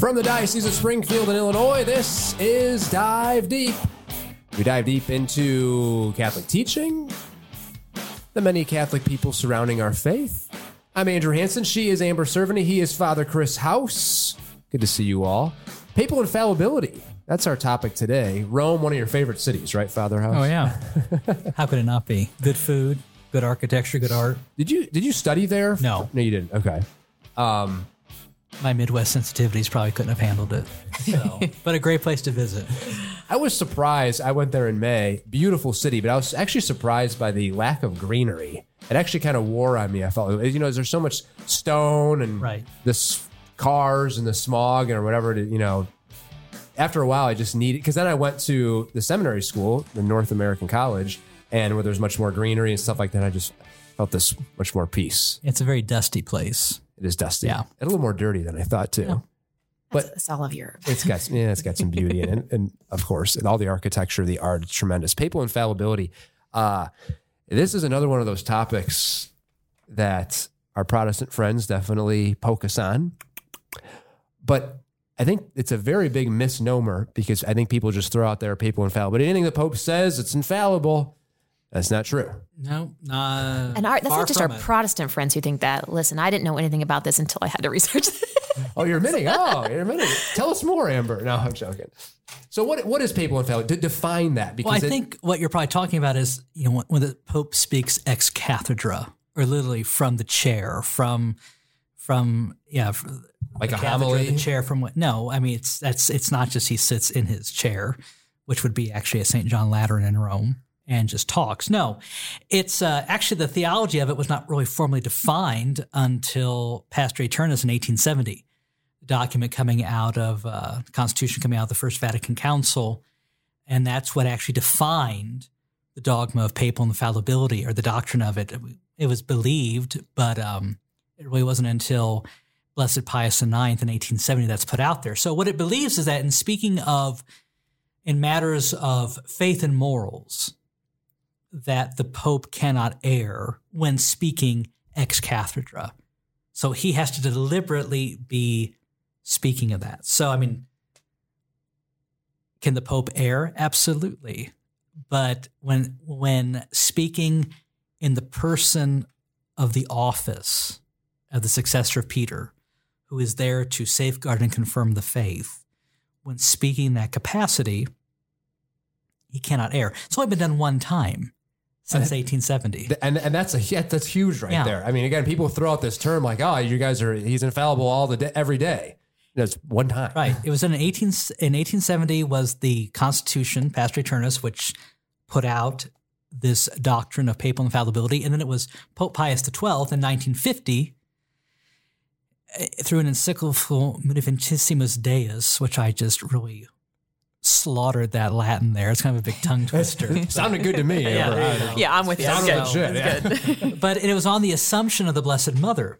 From the Diocese of Springfield in Illinois, this is Dive Deep. We dive deep into Catholic teaching, the many Catholic people surrounding our faith. I'm Andrew Hanson. She is Amber Cerveny. He is Father Chris House. Good to see you all. Papal infallibility. That's our topic today. Rome, one of your favorite cities, right, Father House? Oh yeah. How could it not be? Good food, good architecture, good art. Did you did you study there? No. no, you didn't. Okay. Um, My Midwest sensitivities probably couldn't have handled it. So, but a great place to visit. I was surprised. I went there in May. Beautiful city, but I was actually surprised by the lack of greenery. It actually kind of wore on me. I felt, you know, there's so much stone and Right. this cars and the smog or whatever. To, you know, after a while, I just needed because then I went to the seminary school, the North American College, and where there's much more greenery and stuff like that. I just felt this much more peace. It's a very dusty place. It is dusty, Yeah. and a little more dirty than I thought too. But- That's, that's all of Europe. It's got yeah, it's got some beauty in it, and, and of course, and all the architecture, the art, it's tremendous. Papal infallibility. Uh, this is another one of those topics that our Protestant friends definitely poke us on, but I think it's a very big misnomer because I think people just throw out there papal infallibility. Anything the Pope says, it's infallible. That's not true. No, not. And our, that's far not just our it. Protestant friends who think that. Listen, I didn't know anything about this until I had to research it. Oh, you're admitting. Oh, you're admitting. Tell us more, Amber. No, I'm joking. So, what what is papal infallibility? To define that, because Well, I it- think what you're probably talking about is you know when, when the Pope speaks ex cathedra, or literally from the chair, from from yeah, f- like the a cathedra, homily. the chair from what? No, I mean it's that's it's not just he sits in his chair, which would be actually a St. John Lateran in Rome and just talks. No, it's uh, actually the theology of it was not really formally defined until Pastor Aeternus in 1870, the document coming out of uh, Constitution coming out of the First Vatican Council, and that's what actually defined the dogma of papal infallibility or the doctrine of it. It was believed, but um, it really wasn't until Blessed Pius IX in 1870 that's put out there. So what it believes is that in speaking of in matters of faith and morals, that the Pope cannot err when speaking ex cathedra. So he has to deliberately be speaking of that. So I mean, can the Pope err? Absolutely. But when when speaking in the person of the office of the successor of Peter, who is there to safeguard and confirm the faith, when speaking in that capacity, he cannot err. It's only been done one time since 1870. And and that's a yeah, that's huge right Yeah. there. I mean, again, people throw out this term like, "Oh, you guys are he's infallible all the day, every day." That's one time, Right. It was in 18 in 1870 was the Constitution, Pastor Aeternus, which put out this doctrine of papal infallibility, and then it was Pope Pius XII in 1950 eh, through an encyclical Munificentissimus Deus, which I just really slaughtered that Latin there. It's kind of a big tongue twister. Sounded good to me. Amber. there you I- go. yeah, I'm with you. Sounded That's good. legit. yeah. but it was on the assumption of the Blessed Mother,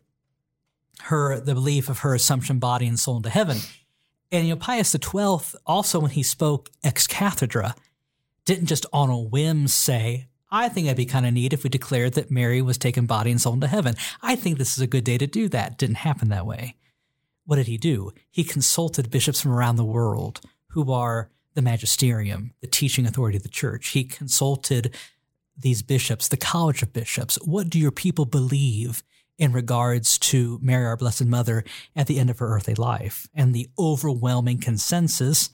her the belief of her assumption, body and soul into heaven. And you know, Pius XII also, when he spoke ex cathedra, didn't just on a whim say, "I think it'd be kind of neat if we declared that Mary was taken body and soul into heaven." I think this is a good day to do that. Didn't happen that way. What did he do? He consulted bishops from around the world who are the magisterium, the teaching authority of the church. He consulted these bishops, the College of Bishops. What do your people believe in regards to Mary, our Blessed Mother, at the end of her earthly life? And the overwhelming consensus,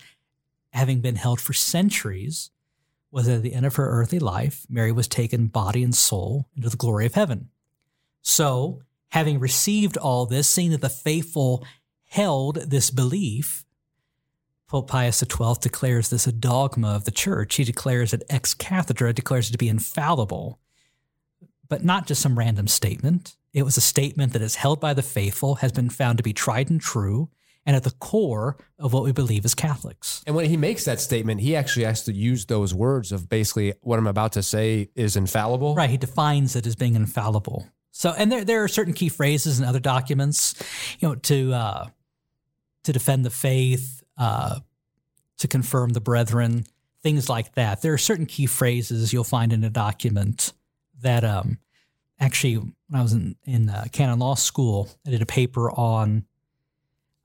having been held for centuries, was that at the end of her earthly life, Mary was taken body and soul into the glory of heaven. So, having received all this, seeing that the faithful held this belief, Pope Pius XII declares this a dogma of the church. He declares it ex cathedra, declares it to be infallible, but not just some random statement. It was a statement that is held by the faithful, has been found to be tried and true, and at the core of what we believe as Catholics. And when he makes that statement, he actually has to use those words of basically what I'm about to say is infallible. Right. He defines it as being infallible. So, and there, there are certain key phrases in other documents, you know, to, uh, to defend the faith, uh, to confirm the brethren, things like that. There are certain key phrases you'll find in a document that, um, actually, when I was in, in uh, canon law school, I did a paper on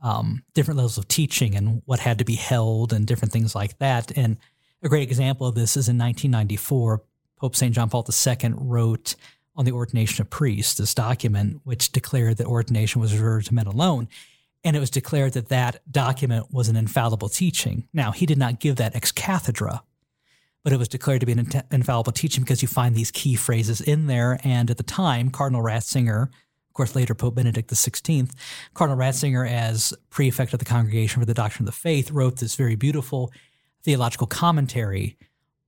um, different levels of teaching and what had to be held and different things like that. And a great example of this is in 1994, Pope St. John Paul II wrote on the ordination of priests, this document which declared that ordination was reserved to men alone. And it was declared that that document was an infallible teaching. Now, he did not give that ex cathedra, but it was declared to be an infallible teaching because you find these key phrases in there. And at the time, Cardinal Ratzinger, of course, later Pope Benedict XVI, Cardinal Ratzinger, as prefect of the Congregation for the Doctrine of the Faith, wrote this very beautiful theological commentary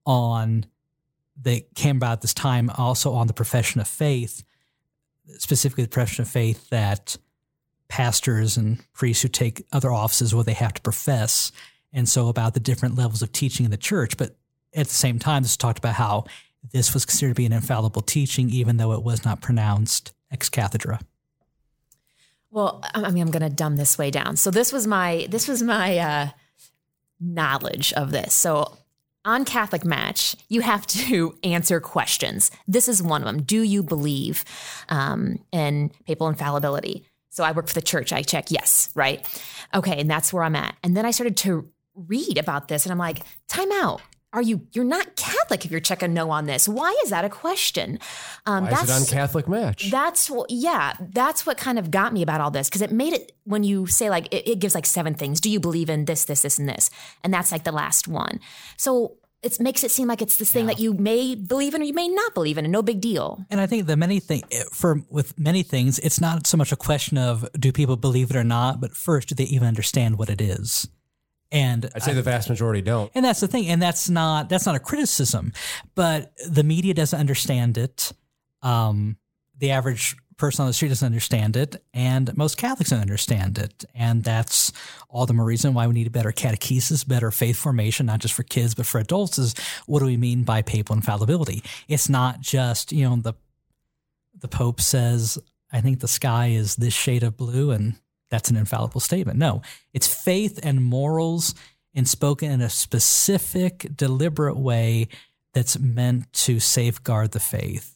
on that came about this time also on the profession of faith, specifically the profession of faith that pastors and priests who take other offices where they have to profess. And so about the different levels of teaching in the church. But at the same time, this talked about how this was considered to be an infallible teaching, even though it was not pronounced ex cathedra. Well, I mean, I'm going to dumb this way down. So this was my this was my uh, knowledge of this. So on Catholic Match, you have to answer questions. This is one of them. Do you believe um, in papal infallibility? So I work for the church. I check yes, right? Okay, and that's where I'm at. And then I started to read about this, and I'm like, time out. Are you? You're not Catholic if you're checking no on this. Why is that a question? Um, Why that's, is it on Catholic Match? That's yeah. That's what kind of got me about all this because it made it when you say like it, it gives like seven things. Do you believe in this, this, this, and this? And that's like the last one. So it makes it seem like it's this thing yeah. that you may believe in or you may not believe in, and no big deal. And I think the many thing for with many things, it's not so much a question of do people believe it or not, but first, do they even understand what it is? And I'd say I, the vast majority don't. And that's the thing. And that's not that's not a criticism, but the media doesn't understand it. Um, the average person on the street doesn't understand it, and most Catholics don't understand it. And that's all the more reason why we need a better catechesis, better faith formation, not just for kids, but for adults, is what do we mean by papal infallibility? It's not just, you know, the the Pope says, I think the sky is this shade of blue, and that's an infallible statement. No, it's faith and morals and spoken in a specific, deliberate way that's meant to safeguard the faith.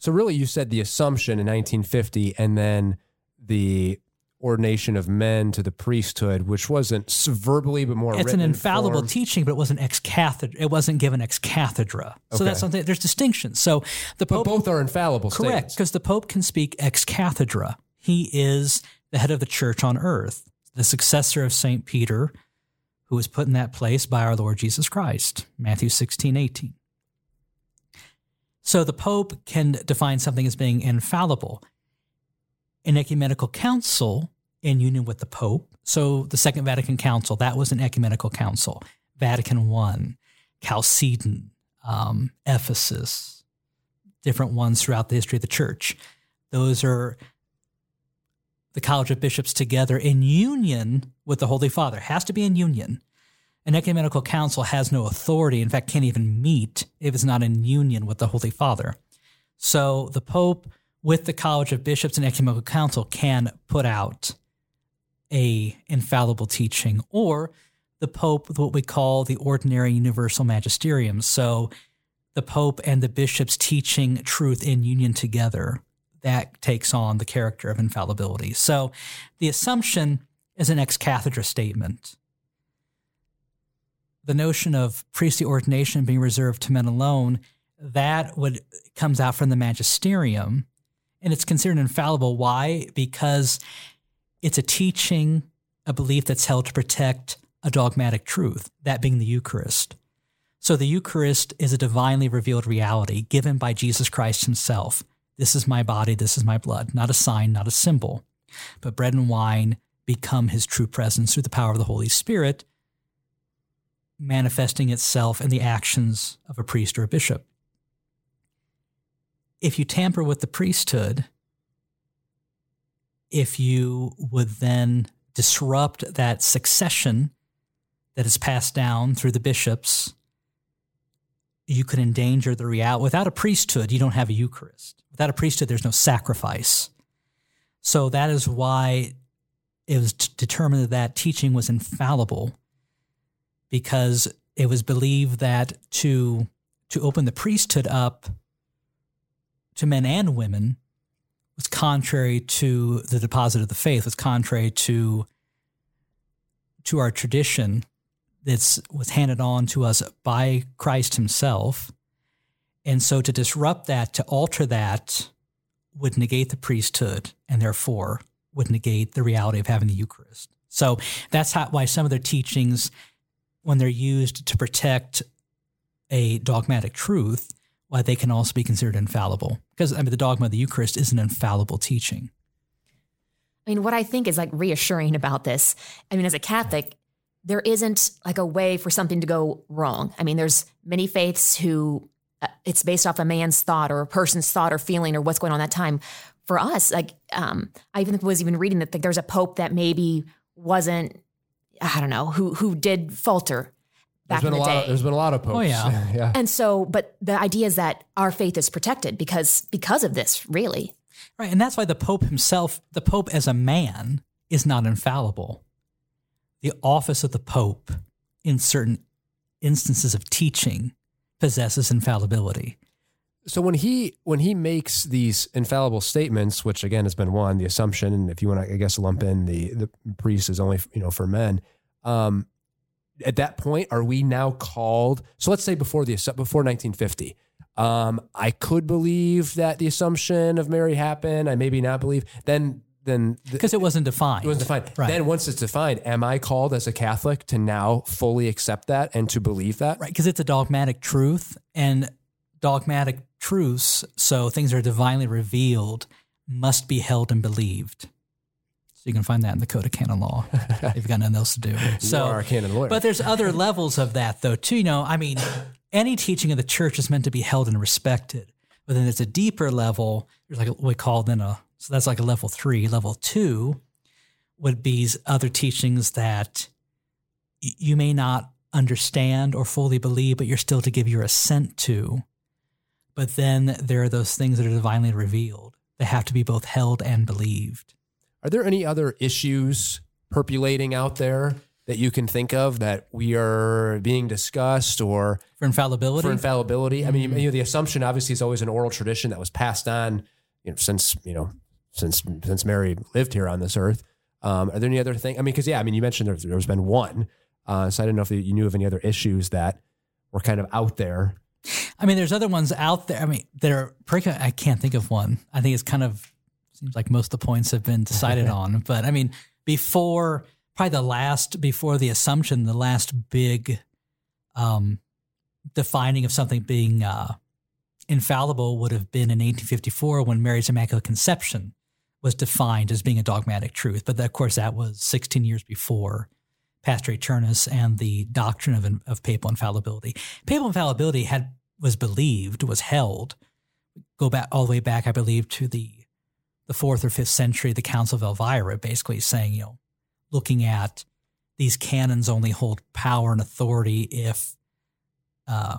So, really, you said the assumption in 1950 and then the ordination of men to the priesthood, which wasn't verbally but more. It's an infallible teaching, but it wasn't ex cathedra. It wasn't given ex cathedra. So okay. that's something. There's distinctions. So the Pope, but both are infallible. Correct, because the Pope can speak ex cathedra. He is the head of the church on earth, the successor of St. Peter, who was put in that place by our Lord Jesus Christ, Matthew 16, 18. So the Pope can define something as being infallible. An ecumenical council in union with the Pope, so the Second Vatican Council, that was an ecumenical council. Vatican I, Chalcedon, um, Ephesus, different ones throughout the history of the church. Those are the College of Bishops together in union with the Holy Father. Has to be in union. An ecumenical council has no authority, in fact, can't even meet if it's not in union with the Holy Father. So the Pope, with the College of Bishops and Ecumenical Council, can put out a infallible teaching, or the Pope, with what we call the ordinary universal magisterium. So the Pope and the bishops teaching truth in union together that takes on the character of infallibility. So the assumption is an ex cathedra statement. The notion of priestly ordination being reserved to men alone, that would comes out from the magisterium and it's considered infallible. Why? Because it's a teaching, a belief that's held to protect a dogmatic truth, that being the Eucharist. So the Eucharist is a divinely revealed reality given by Jesus Christ himself. This is my body, this is my blood, not a sign, not a symbol. But bread and wine become his true presence through the power of the Holy Spirit, manifesting itself in the actions of a priest or a bishop. If you tamper with the priesthood, if you would then disrupt that succession that is passed down through the bishops, you could endanger the reality. Without a priesthood, you don't have a Eucharist. Without a priesthood, there's no sacrifice. So that is why it was determined that, that teaching was infallible because it was believed that to to open the priesthood up to men and women was contrary to the deposit of the faith, was contrary to to our tradition that's was handed on to us by Christ Himself, and so to disrupt that, to alter that, would negate the priesthood, and therefore would negate the reality of having the Eucharist. So that's how, why some of their teachings, when they're used to protect a dogmatic truth, why they can also be considered infallible. Because I mean, the dogma of the Eucharist is an infallible teaching. I mean, what I think is like reassuring about this, I mean, as a Catholic, there isn't like a way for something to go wrong. I mean, there's many faiths who uh, it's based off a man's thought or a person's thought or feeling or what's going on that time. For us, like um, I even was even reading that like, there's a pope that maybe wasn't, I don't know, who who did falter back There's been in a lot. day. Of, there's been a lot of oh, popes. Oh, yeah. yeah. and so, but the idea is that our faith is protected because because of this, really. Right. And that's why the Pope himself, the Pope as a man, is not infallible. The office of the Pope, in certain instances of teaching, possesses infallibility. So when he when he makes these infallible statements, which again has been one, the assumption, and if you want to, I guess, lump in the the priest is only you know for men. Um, at that point, are we now called? So let's say before the before 1950, um, I could believe that the assumption of Mary happened. I maybe not believe. Then then the, Because it wasn't defined. it wasn't defined. Right. Then once it's defined, am I called as a Catholic to now fully accept that and to believe that? Right, because it's a dogmatic truth, and dogmatic truths, so things that are divinely revealed, must be held and believed. So you can find that in the Code of Canon Law if you've got nothing else to do. So, you are a canon lawyer. but there's other levels of that, though, too. You know, I mean, any teaching of the church is meant to be held and respected. But then there's a deeper level. There's like what we call then a so that's like a level three. Level two would be other teachings that y- you may not understand or fully believe, but you're still to give your assent to. But then there are those things that are divinely revealed. They have to be both held and believed. Are there any other issues percolating out there that you can think of that we are being discussed or For infallibility, for infallibility? I mean, you know, the assumption obviously is always an oral tradition that was passed on, you know, since you know, since since Mary lived here on this earth. Um, are there any other thing? I mean, because yeah, I mean, you mentioned there's, there's been one, uh, so I didn't know if you knew of any other issues that were kind of out there. I mean, there's other ones out there. I mean, that are pretty. I can't think of one. I think it's kind of seems like most of the points have been decided on. But I mean, before probably the last before the Assumption, the last big um, defining of something being uh, infallible would have been in 1854 when Mary's Immaculate Conception was defined as being a dogmatic truth. But of course, that was 16 years before Pastor Aeternus and the doctrine of, of papal infallibility. Papal infallibility had was believed, was held. Go back all the way back, I believe, to the the fourth or fifth century, the Council of Elvira, basically saying, you know, looking at these canons only hold power and authority if uh,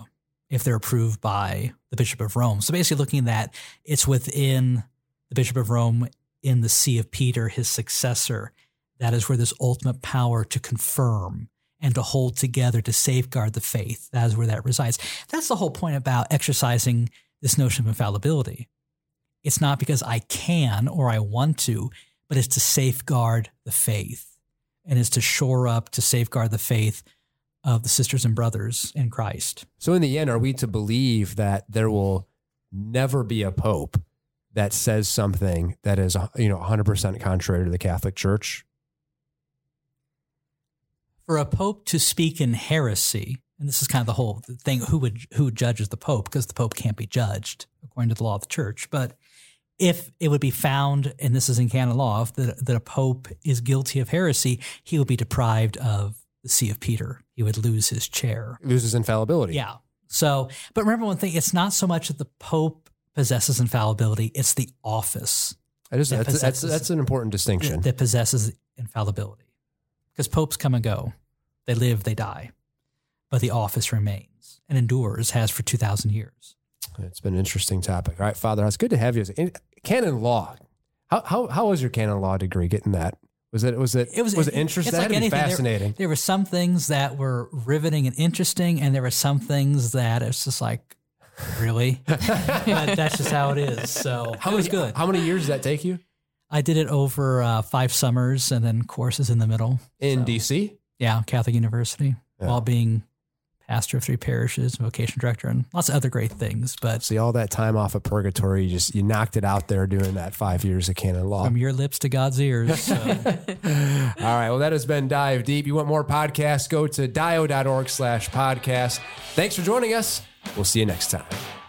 if they're approved by the Bishop of Rome. So basically, looking at that, it's within the Bishop of Rome in the See of Peter, his successor. That is where this ultimate power to confirm and to hold together to safeguard the faith. That is where that resides. That's the whole point about exercising this notion of infallibility. It's not because I can or I want to, but it's to safeguard the faith and it's to shore up, to safeguard the faith of the sisters and brothers in Christ. So in the end, are we to believe that there will never be a pope that says something that is you know 100% contrary to the Catholic Church? For a pope to speak in heresy, and this is kind of the whole thing who would who judges the pope because the pope can't be judged according to the law of the church, but if it would be found, and this is in canon law, that, that a pope is guilty of heresy, he would be deprived of the See of Peter. He would lose his chair. Loses infallibility. Yeah. So, but remember one thing: it's not so much that the Pope possesses infallibility; it's the office I just, That that's, that's, that's an important distinction. that possesses infallibility. Because popes come and go, they live, they die, but the office remains and endures, has for two thousand years. It's been an interesting topic. All right, Father, it's good to have you. In- Canon law. How, how, how was your canon law degree getting that? Was it was it It was was it interesting? That like had to be anything. Fascinating. There, were some things that were riveting and interesting, and there were some things that it's just like, really, but that's just how it is. So How it many, good. How many years did that take you I did it over uh, five summers and then courses in the middle. in So- DC? Yeah, Catholic University, while being pastor of three parishes, vocation director, and lots of other great things. But See all that time off of purgatory, you just you knocked it out there doing that five years of canon law. from your lips to God's ears. So. All right. Well, that has been Dive Deep. You want more podcasts? Go to dio.org slash podcast. Thanks for joining us. We'll see you next time.